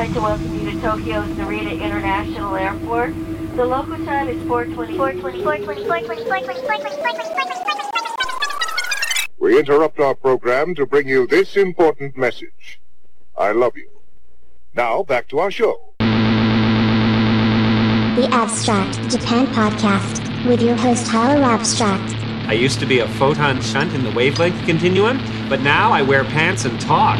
like to welcome you to Tokyo's Narita International Airport. The local time is 420. 420. 420. 420. 420. 420. We interrupt our program to bring you this important message. I love you. Now, back to our show. The Abstract Japan Podcast with your host Tyler Abstract. I used to be a photon shunt in the wavelength continuum, but now I wear pants and talk.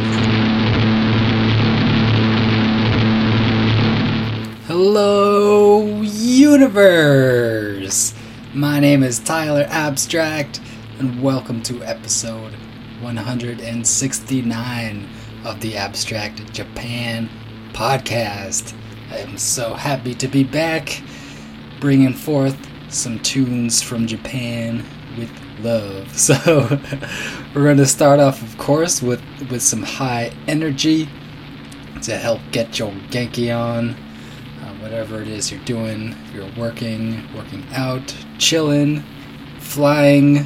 Hello, universe! My name is Tyler Abstract, and welcome to episode 169 of the Abstract Japan podcast. I am so happy to be back, bringing forth some tunes from Japan with love. So, we're going to start off, of course, with, with some high energy to help get your Genki on whatever it is you're doing, you're working, working out, chilling, flying,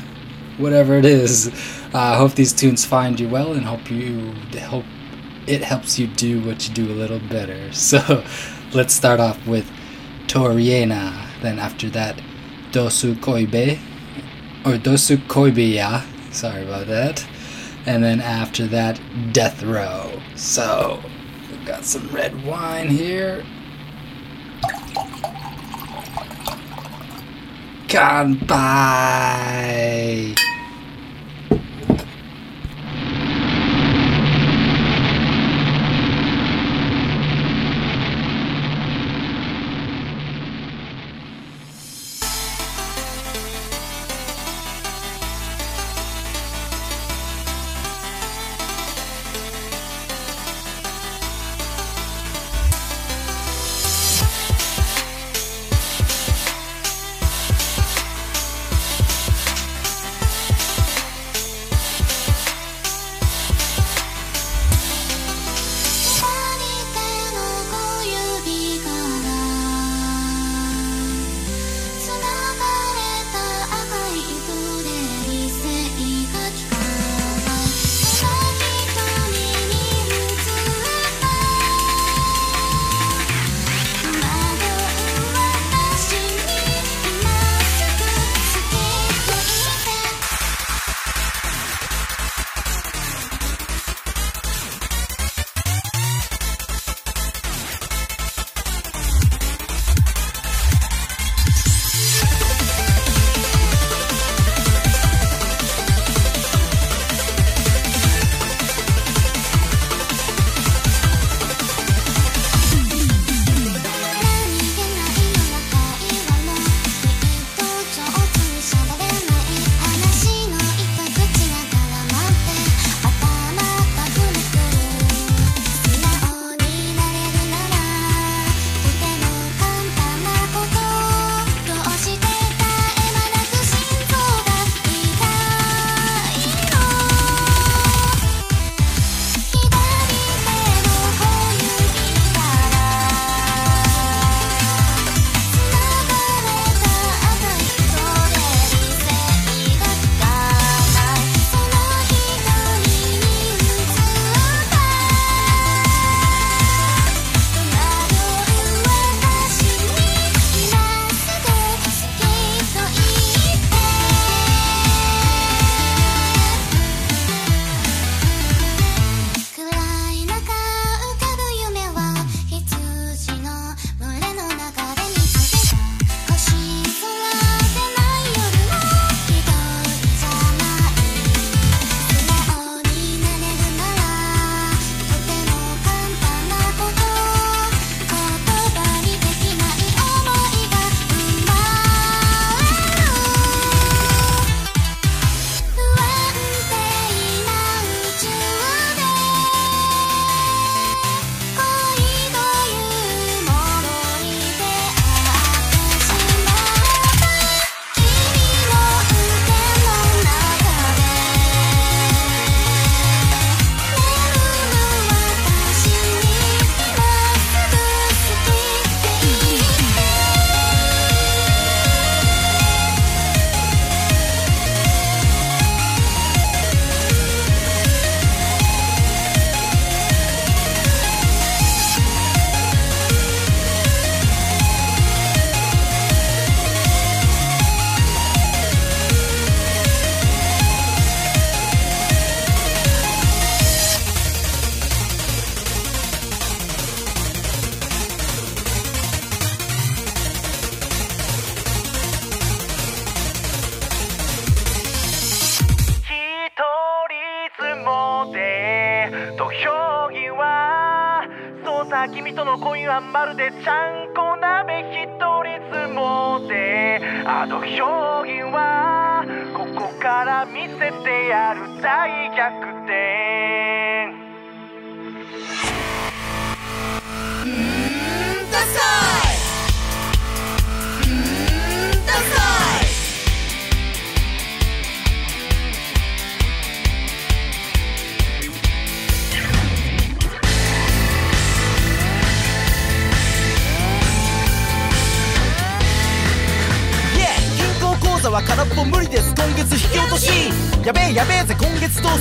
whatever it is. I uh, hope these tunes find you well and hope you hope it helps you do what you do a little better. So let's start off with Toriena. Then after that, Dosu Koibe or Dosu Koibeya. Sorry about that. And then after that, Death Row. So we've got some red wine here Kanpai!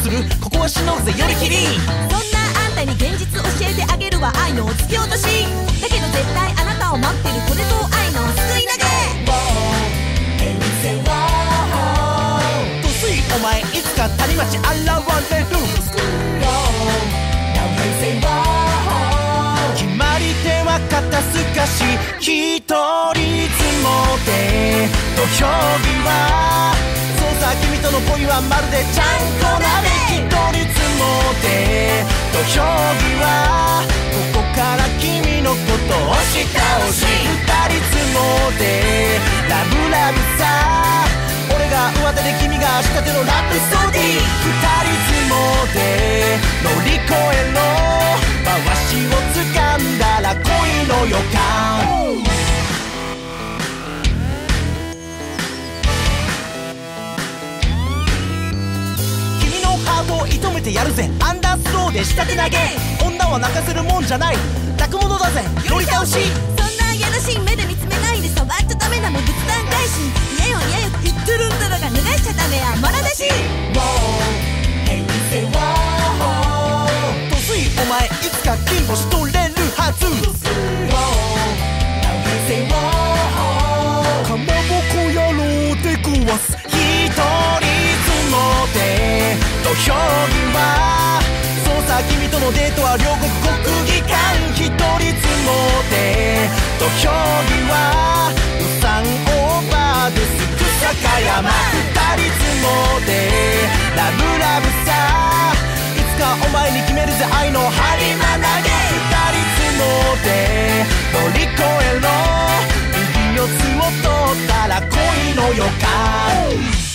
する。ここはしのぐぜよりきりそんなあんたに現実教えてあげるわ愛の突き落とし。だけど絶対あなたを待ってるこれぞ愛の救い投げ。お前いつか谷町現れる。決まり手は肩透かし一人相撲で。土俵際君との恋はまるでちゃんこ鍋一人相撲で土俵際ここから君のことを押し倒し二人相撲でラブラブさ俺が上手で君が下手のラプソディ二人相撲で乗り越えろ回しを掴んだら恋の予感めてやるぜ。アンダースローで下手投げ。女は泣かせるもんじゃない。抱くものだぜ。乗り倒し。そんな嫌らしい目で見つめないで触っちゃダメなの仏壇返し。嫌よ嫌よって言ってるんだろが脱がしちゃダメや。まらだしとすいお前いつか金星取れるはず山二人相撲でラブラブさいつかお前に決めるぜ愛の針まなげ。二人相撲で乗り越えろ。右四つを取ったら恋の予感。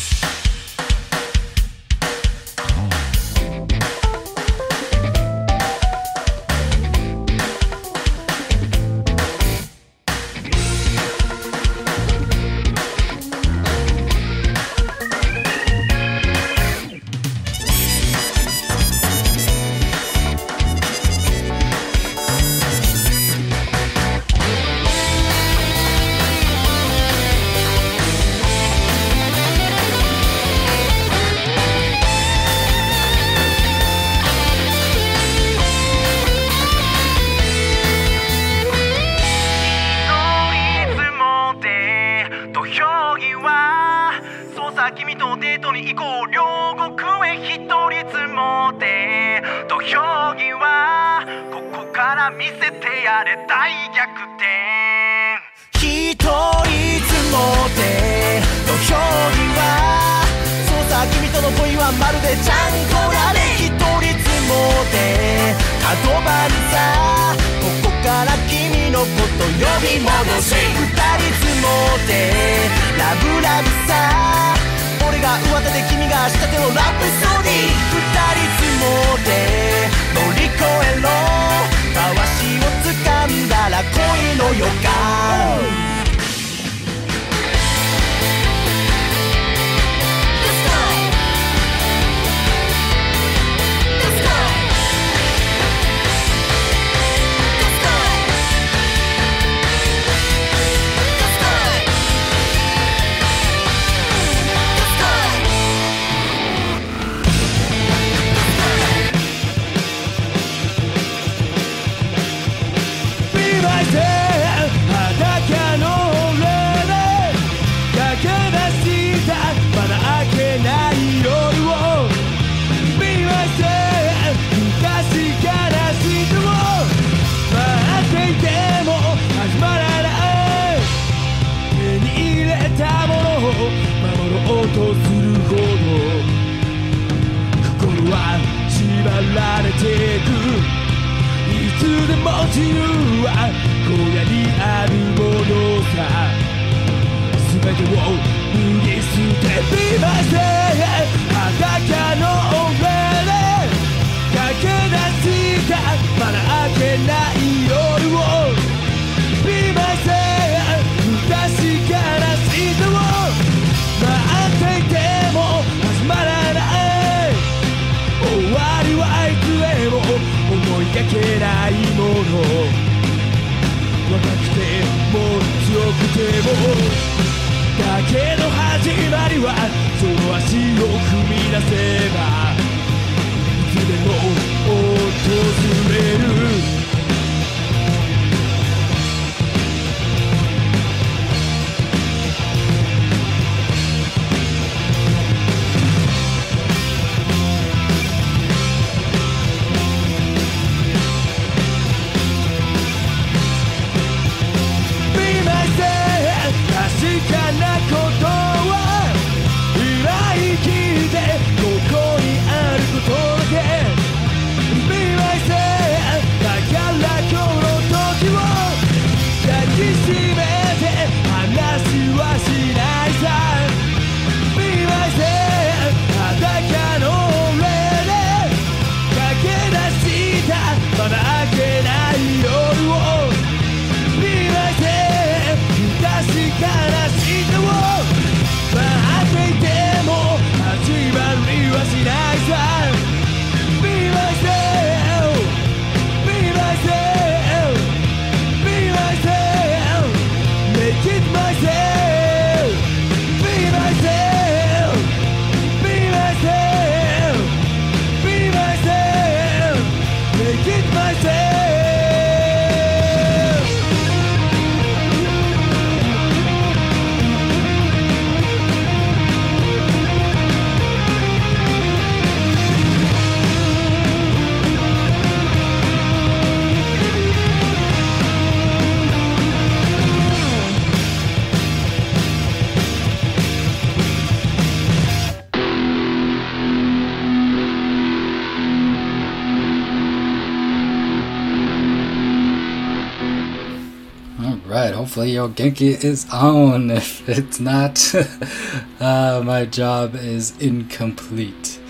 Hopefully your Genki is on. If it's not, uh, my job is incomplete.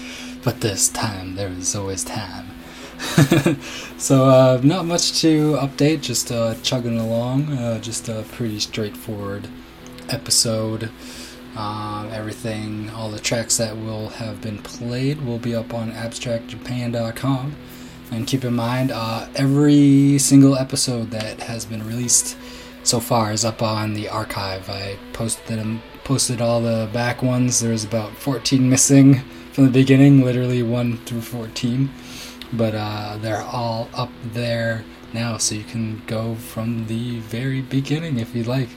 But this time, there is always time. so, uh, not much to update, just uh, chugging along. Uh, just a pretty straightforward episode. Um, everything, all the tracks that will have been played will be up on abstractjapan.com. And keep in mind, uh, every single episode that has been released so far is up on the archive. I posted them, posted all the back ones. There's about 14 missing from the beginning, literally 1 through 14. But uh, they're all up there now, so you can go from the very beginning if you'd like.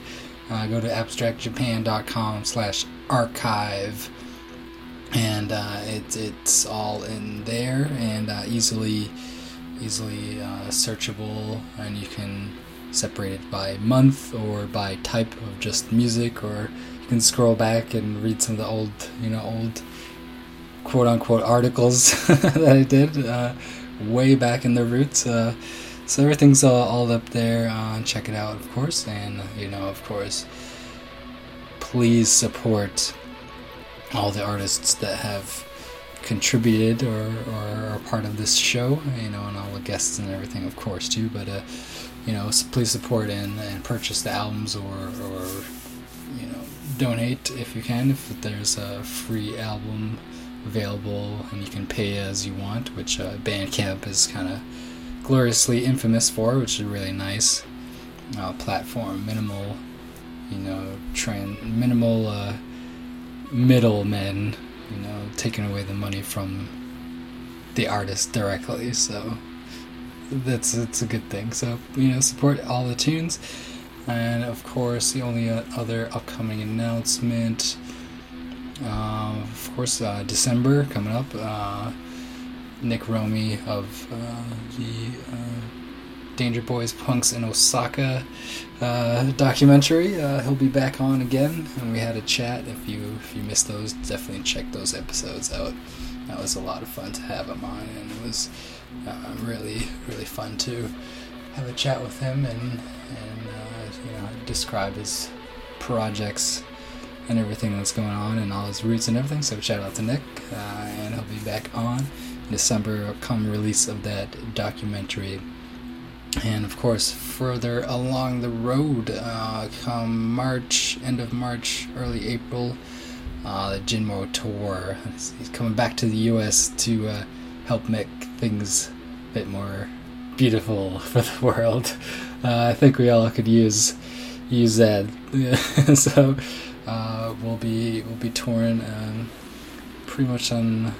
Uh, go to abstractjapan.com slash archive and uh, it's it's all in there and uh, easily easily uh, searchable and you can separate it by month or by type of just music or you can scroll back and read some of the old you know old quote unquote articles that I did uh, way back in the roots uh, so everything's all, all up there uh, check it out of course and you know of course please support all the artists that have contributed or, or are part of this show, you know, and all the guests and everything, of course, too. But, uh, you know, please support and, and purchase the albums or, or, you know, donate if you can, if there's a free album available and you can pay as you want, which uh, Bandcamp is kind of gloriously infamous for, which is really nice. Uh, platform, minimal, you know, tran minimal, uh, middlemen, you know, taking away the money from the artist directly. So that's it's a good thing. So you know, support all the tunes, and of course, the only uh, other upcoming announcement, uh, of course, uh, December coming up. Uh, Nick Romy of uh, the uh, Danger Boys Punks in Osaka documentary. He'll be back on again, and we had a chat. If you if you missed those, definitely check those episodes out. That was a lot of fun to have him on, and it was uh, really really fun to have a chat with him and and uh, you know describe his projects and everything that's going on and all his roots and everything. So shout out to Nick, uh, and he'll be back on December come release of that documentary. And of course, further along the road, uh, come March, end of March, early April, uh, the Jinmo tour. He's coming back to the U.S. to uh, help make things a bit more beautiful for the world. Uh, I think we all could use use that. so uh, we'll be we'll be touring um, pretty much on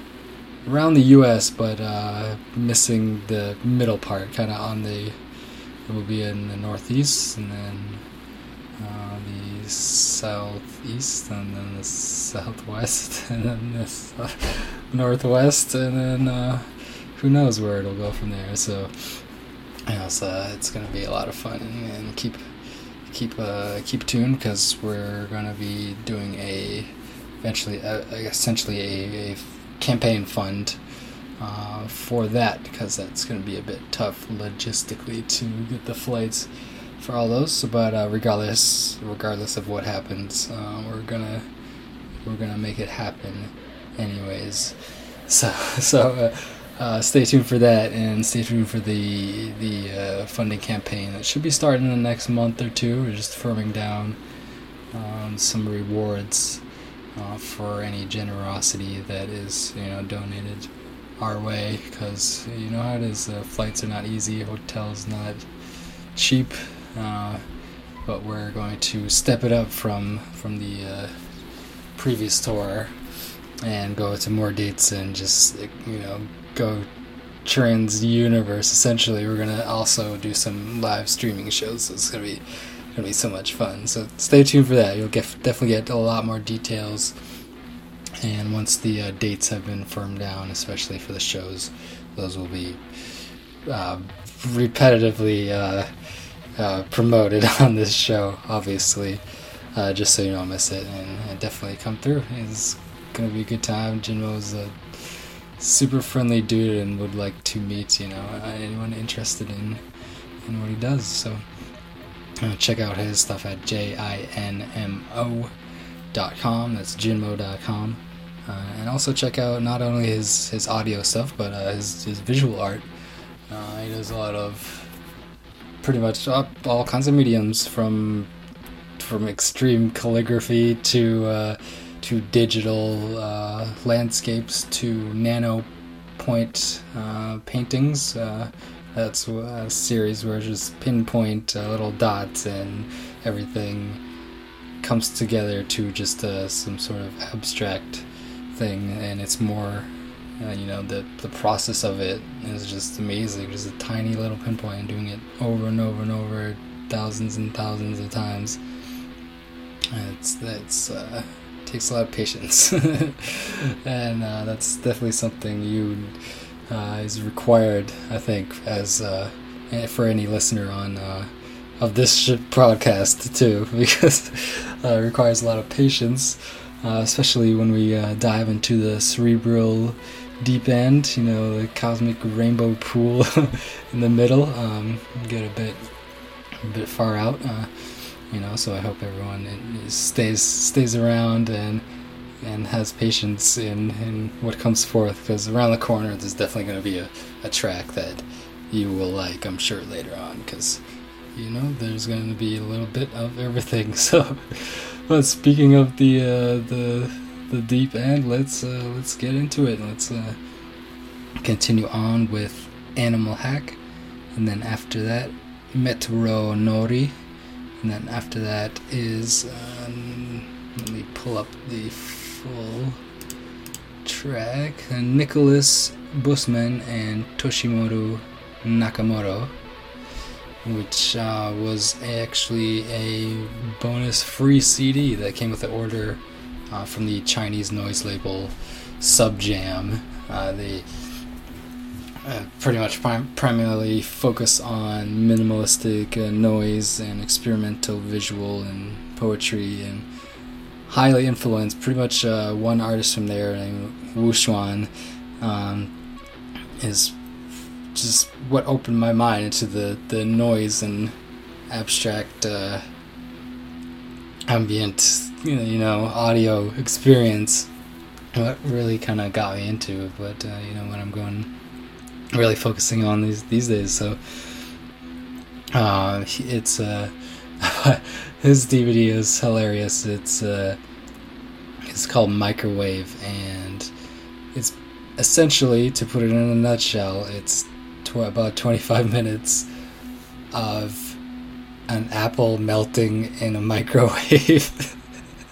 around the U.S., but uh, missing the middle part, kind of on the. It will be in the northeast, and then uh, the southeast, and then the southwest, and then the south- northwest, and then uh, who knows where it'll go from there. So, you know, so it's gonna be a lot of fun, and, and keep keep uh, keep tuned because we're gonna be doing a eventually uh, essentially a, a campaign fund uh, for that because that's going to be a bit tough logistically to get the flights for all those. But uh, regardless, regardless of what happens, uh, we're gonna we're gonna make it happen, anyways. So, so uh, uh, stay tuned for that, and stay tuned for the the uh, funding campaign that should be starting in the next month or two. We're just firming down um, some rewards uh, for any generosity that is you know donated our way because you know how it is uh, flights are not easy hotels not cheap uh, but we're going to step it up from from the previous tour and go to more dates and just you know go trans universe. Essentially we're gonna also do some live streaming shows. So it's gonna be gonna be so much fun. So stay tuned for that. You'll get definitely get a lot more details. And once the uh, dates have been firmed down especially for the shows those will be uh, repetitively uh, uh, promoted on this show obviously. Uh, just so you don't miss it. And, and definitely come through. It's gonna be a good time Jinmo's a super friendly dude and would like to meet you know anyone interested in in what he does so uh, check out his stuff at jinmo.com. That's jinmo.com. Uh, and also check out not only his, his audio stuff, but uh, his, his visual art. Uh, he does a lot of pretty much all, all kinds of mediums from from extreme calligraphy to uh, to digital uh, landscapes to nano point uh, paintings. Uh, that's a series where just pinpoint uh, little dots and everything comes together to just uh, some sort of abstract thing, and it's more. You know the the process of it is just amazing. Just a tiny little pinpoint and doing it over and over and over, thousands and thousands of times. It's that's uh, takes a lot of patience, and uh, that's definitely something you uh, is required, I think, as uh, for any listener on uh, of this podcast too, because uh, it requires a lot of patience, uh, especially when we dive into the cerebral deep end. You know, the cosmic rainbow pool in the middle. Um, get a bit a bit far out. You know, so I hope everyone stays stays around and and has patience in, in what comes forth because around the corner there's definitely going to be a, a track that you will like i'm sure later on because you know there's going to be a little bit of everything. So but speaking of the uh, the the deep end let's uh, let's get into it. Let's uh, continue on with animal hack. And then after that metro nori and then after that is um, let me pull up the full track. And Nicholas Bussmann and Toshimoto Nakamoto, which uh, was actually a bonus free CD that came with the order uh, from the Chinese noise label Subjam. Uh, they uh, pretty much prim- primarily focus on minimalistic uh, noise and experimental visual and poetry and highly influenced. Pretty much uh, one artist from there named Wu Xuan um, is just what opened my mind into the, the noise and abstract uh, ambient you know, audio experience what really kind of got me into it but uh, you know what i'm going really focusing on these these days so uh, it's uh his dvd is hilarious it's uh it's called microwave and it's essentially to put it in a nutshell it's tw- about 25 minutes of an apple melting in a microwave.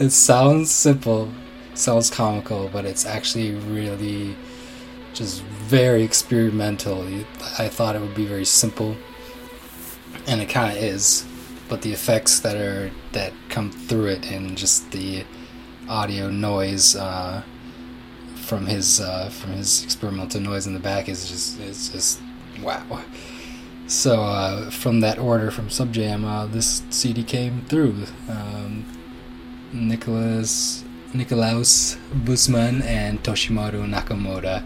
it sounds simple, sounds comical, but it's actually really just very experimental. I thought it would be very simple, and it kind of is. But the effects that are that come through it and just the audio noise uh, from his uh, from his experimental noise in the back is just it's just wow. So uh, from that order from Subjam, uh, this CD came through. Um, Nicholas Nicolaus Bussmann and Toshimaru Nakamura.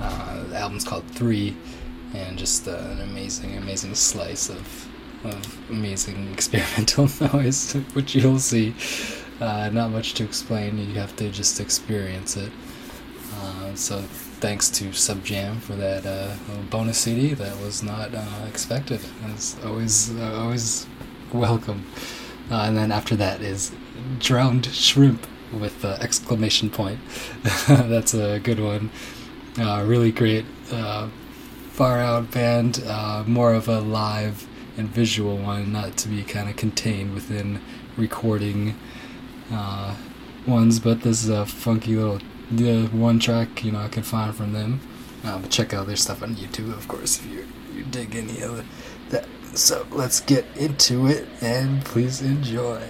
Uh, the album's called Three, and just uh, an amazing, amazing slice of of amazing experimental noise, which you'll see. Uh, not much to explain. You have to just experience it. Uh, so thanks to Subjam for that uh, bonus CD that was not uh, expected. It's always always welcome. And then after that is Drowned Shrimp with uh, exclamation point. That's a good one. Uh, really great, far out band. more of a live and visual one, not to be kind of contained within recording ones. But this is a funky little the one track you know I could find from them. Uh, but check out their stuff on YouTube, of course, if you you dig any of that. So let's get into it, and please enjoy.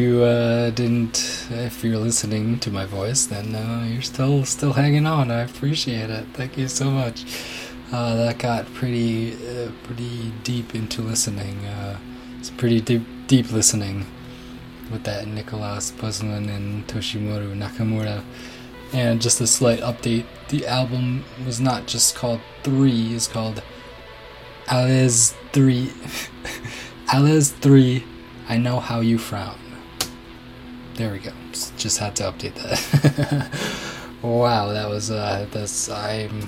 You uh, didn't. If you're listening to my voice, then uh, you're still still hanging on. I appreciate it. Thank you so much. Uh, that got pretty uh, pretty deep into listening. Uh, it's pretty deep deep listening with that Nicholas Bussmann and Toshimaru Nakamura. And just a slight update: the album was not just called Three; it's called Alice Three. Alice Three. I know how you frown. There we go. Just had to update that. wow, that was uh that's I'm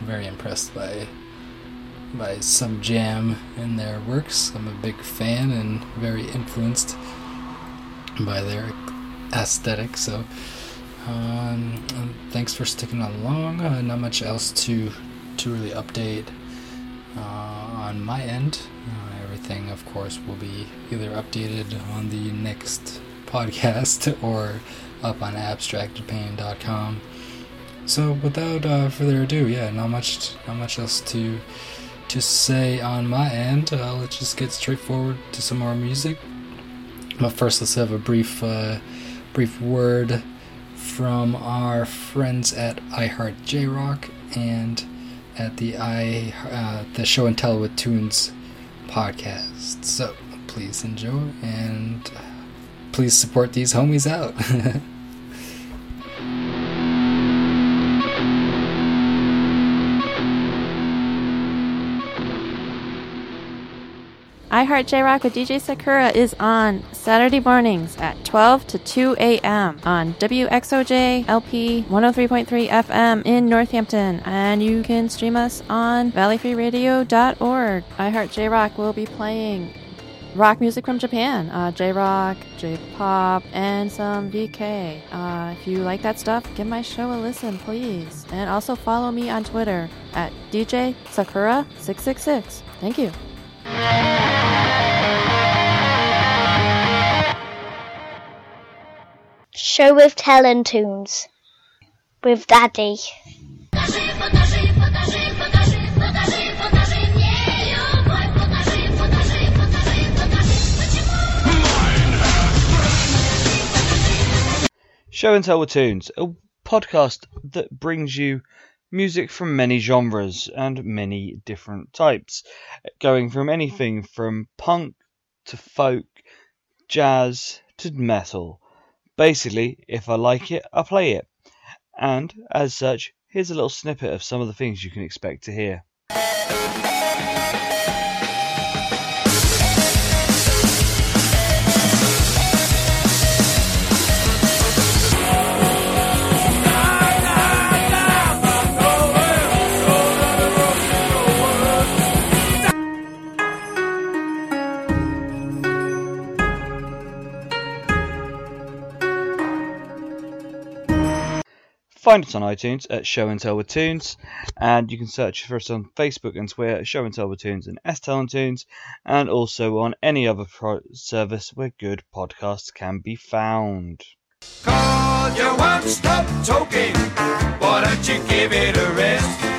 very impressed by by some jam in their works. I'm a big fan and very influenced by their aesthetic. So um, thanks for sticking along. Uh, not much else to to really update uh, on my end. Uh, everything, of course, will be either updated on the next podcast or up on abstractjapan.com. So, without uh, further ado, yeah, not much, not much else to to say on my end. Uh, let's just get straight forward to some more music. But first, let's have a brief, uh, brief word from our friends at iHeart J Rock and at the i uh, the Show and Tell with Tunes podcast. So please enjoy and please support these homies out. I Heart J Rock with DJ Sakura is on Saturday mornings at 12 to 2 a.m. on WXOJ LP 103.3 FM in Northampton. And you can stream us on valleyfreeradio.org. I Heart J Rock will be playing rock music from Japan uh, J Rock, J Pop, and some VK. Uh, if you like that stuff, give my show a listen, please. And also follow me on Twitter at DJ Sakura666. Thank you. Show with Talon Tunes with Daddy. Show and Tell Tunes, a podcast that brings you music from many genres and many different types, going from anything from punk to folk, jazz to metal. Basically, if I like it, I play it. And, as such, here's a little snippet of some of the things you can expect to hear. Find us on iTunes at Show and Tell with Tunes, and you can search for us on Facebook and Twitter, at Show and Tell with Tunes and S Tell and Tunes, and also on any other pro- service where good podcasts can be found. Call your one stop token. Why don't you give it a rest?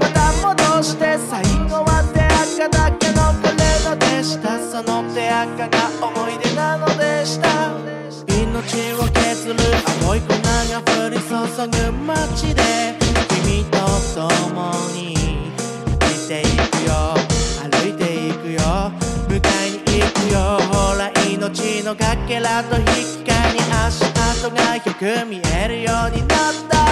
また戻して最後は手垢だけの彼らでした。その手垢が思い出なのでした。命を削る青い粉が降り注ぐ街で君と共に生きていくよ。歩いていくよ。舞台に行くよ。ほら命のかけらと引き換に足跡がよく見えるようになった。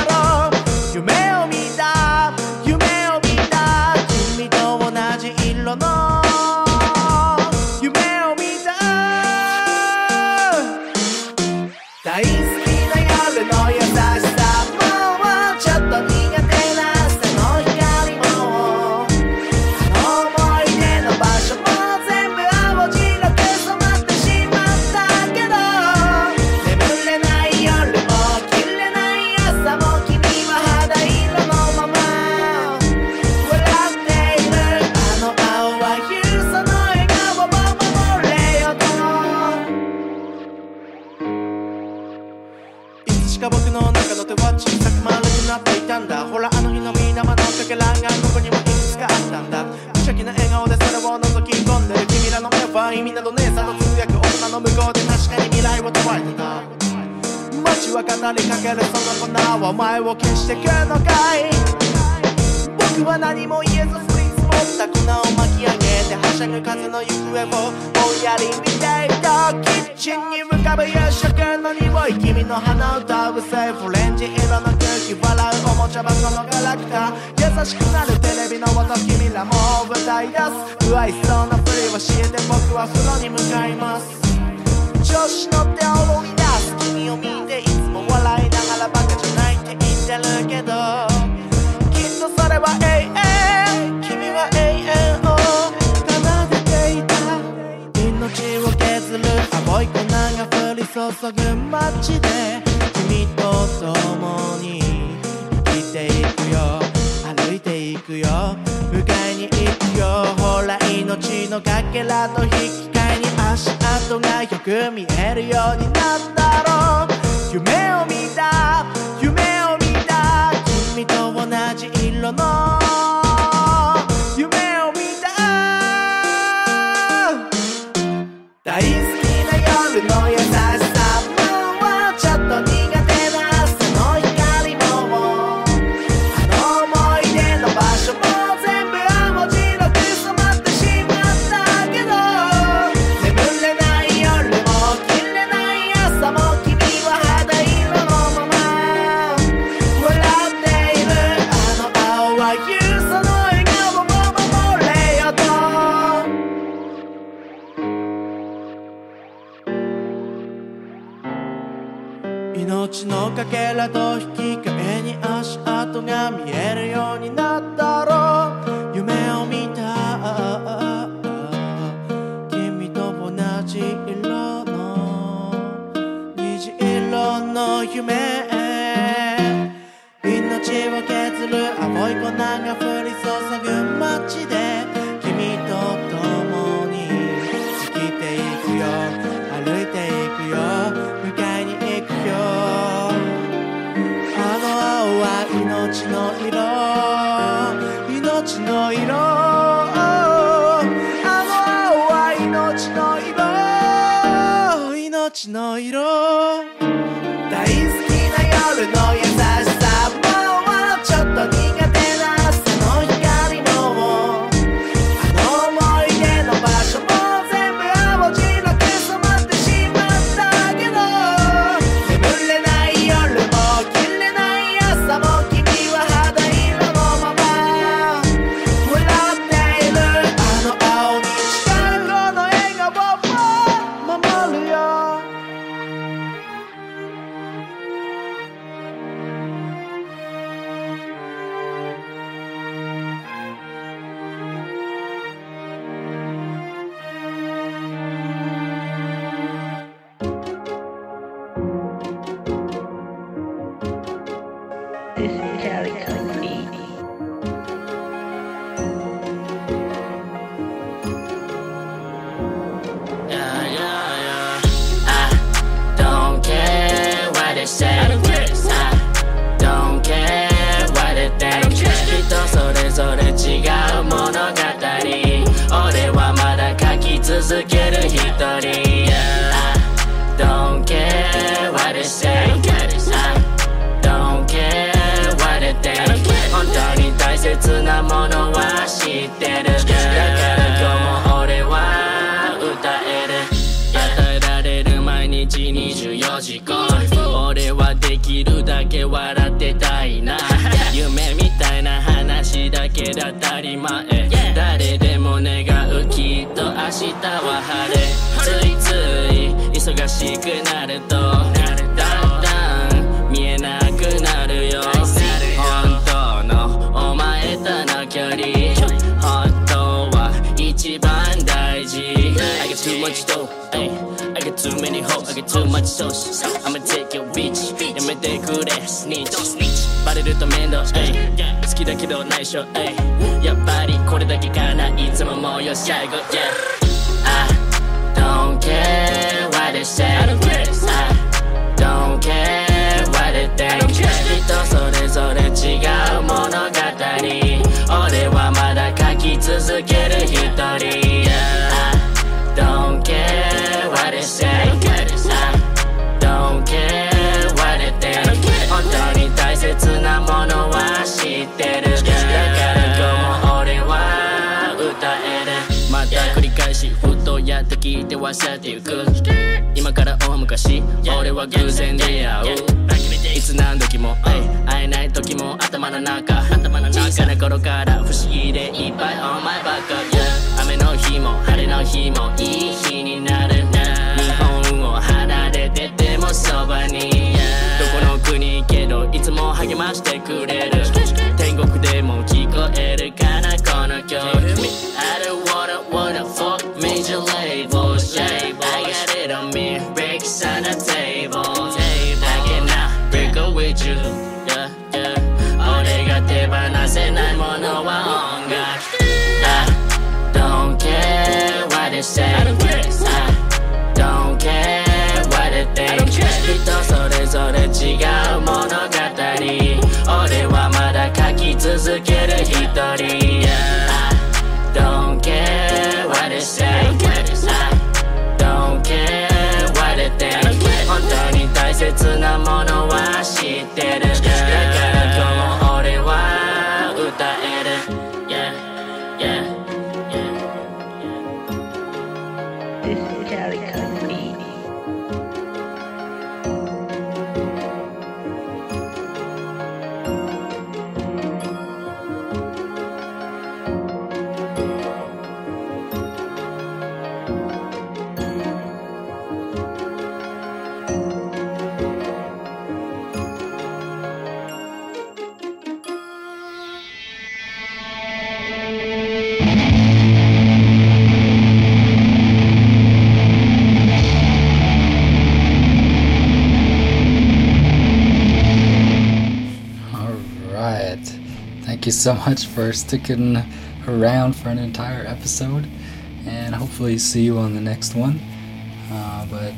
てるけどきっとそれは永遠。君は永遠を奏でていた。命を削る。青い粉が降り注ぐ街で。君と共に生きていくよ。歩いていくよ。迎えに行くよ。ほら命のかけらと引き換えに足跡がよく見えるようになったろう。夢を見た。夢 믿어 원하지 일로 너. ラと引き換えに足跡が見えるようになったろう。夢を見た君と同じ色の虹色の夢。命を削る青い粉が降り注ぐ。we love. Too much sauce. I'ma take your bitch, やめてくれ、snitch. バレると面倒.好きだけど内緒.やっぱりこれだけかな、いつももうよ最後、yeah. I don't care what they say. I don't care. I don't care what they think. 人それぞれ違う物語。俺はまだ書き続ける一人。ふとやって忘れてゆく。今から大昔、俺は偶然出会う。いつ何時も、会えない時も頭の中。小さな頃から不思議でいっぱい。Oh my ばっか、yeah、雨の日も晴れの日もいい日になる日本を離れててもそばに、yeah、どこの国行けどいつも励ましてくれる This so much for sticking around for an entire episode. And hopefully see you on the next one. Uh, but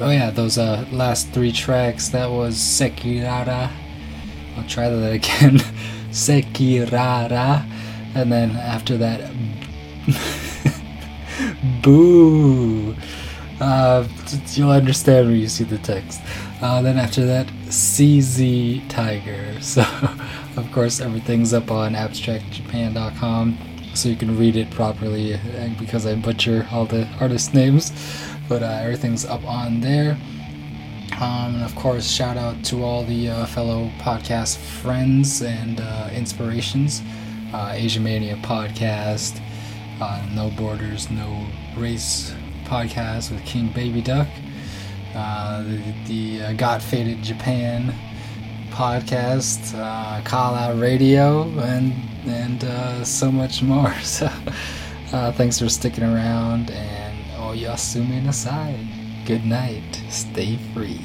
oh yeah, those uh, last three tracks, that was Sekirara. I'll try that again. Sekirara. And then after that Boo! Uh, you'll understand when you see the text. Uh, then after that, CZ Tiger. So, of course, everything's up on abstractjapan.com so you can read it properly because I butcher all the artist names. But uh, everything's up on there. Um, and of course, shout out to all the uh, fellow podcast friends and uh, inspirations. Uh, Asia Mania podcast, uh, No Borders, No Race podcast with King Baby Duck, uh, the, the uh, God Faded Japan podcast, uh, Call Out Radio, and and uh, so much more. So, uh, thanks for sticking around, and oyasume nasai. Good night. Stay free.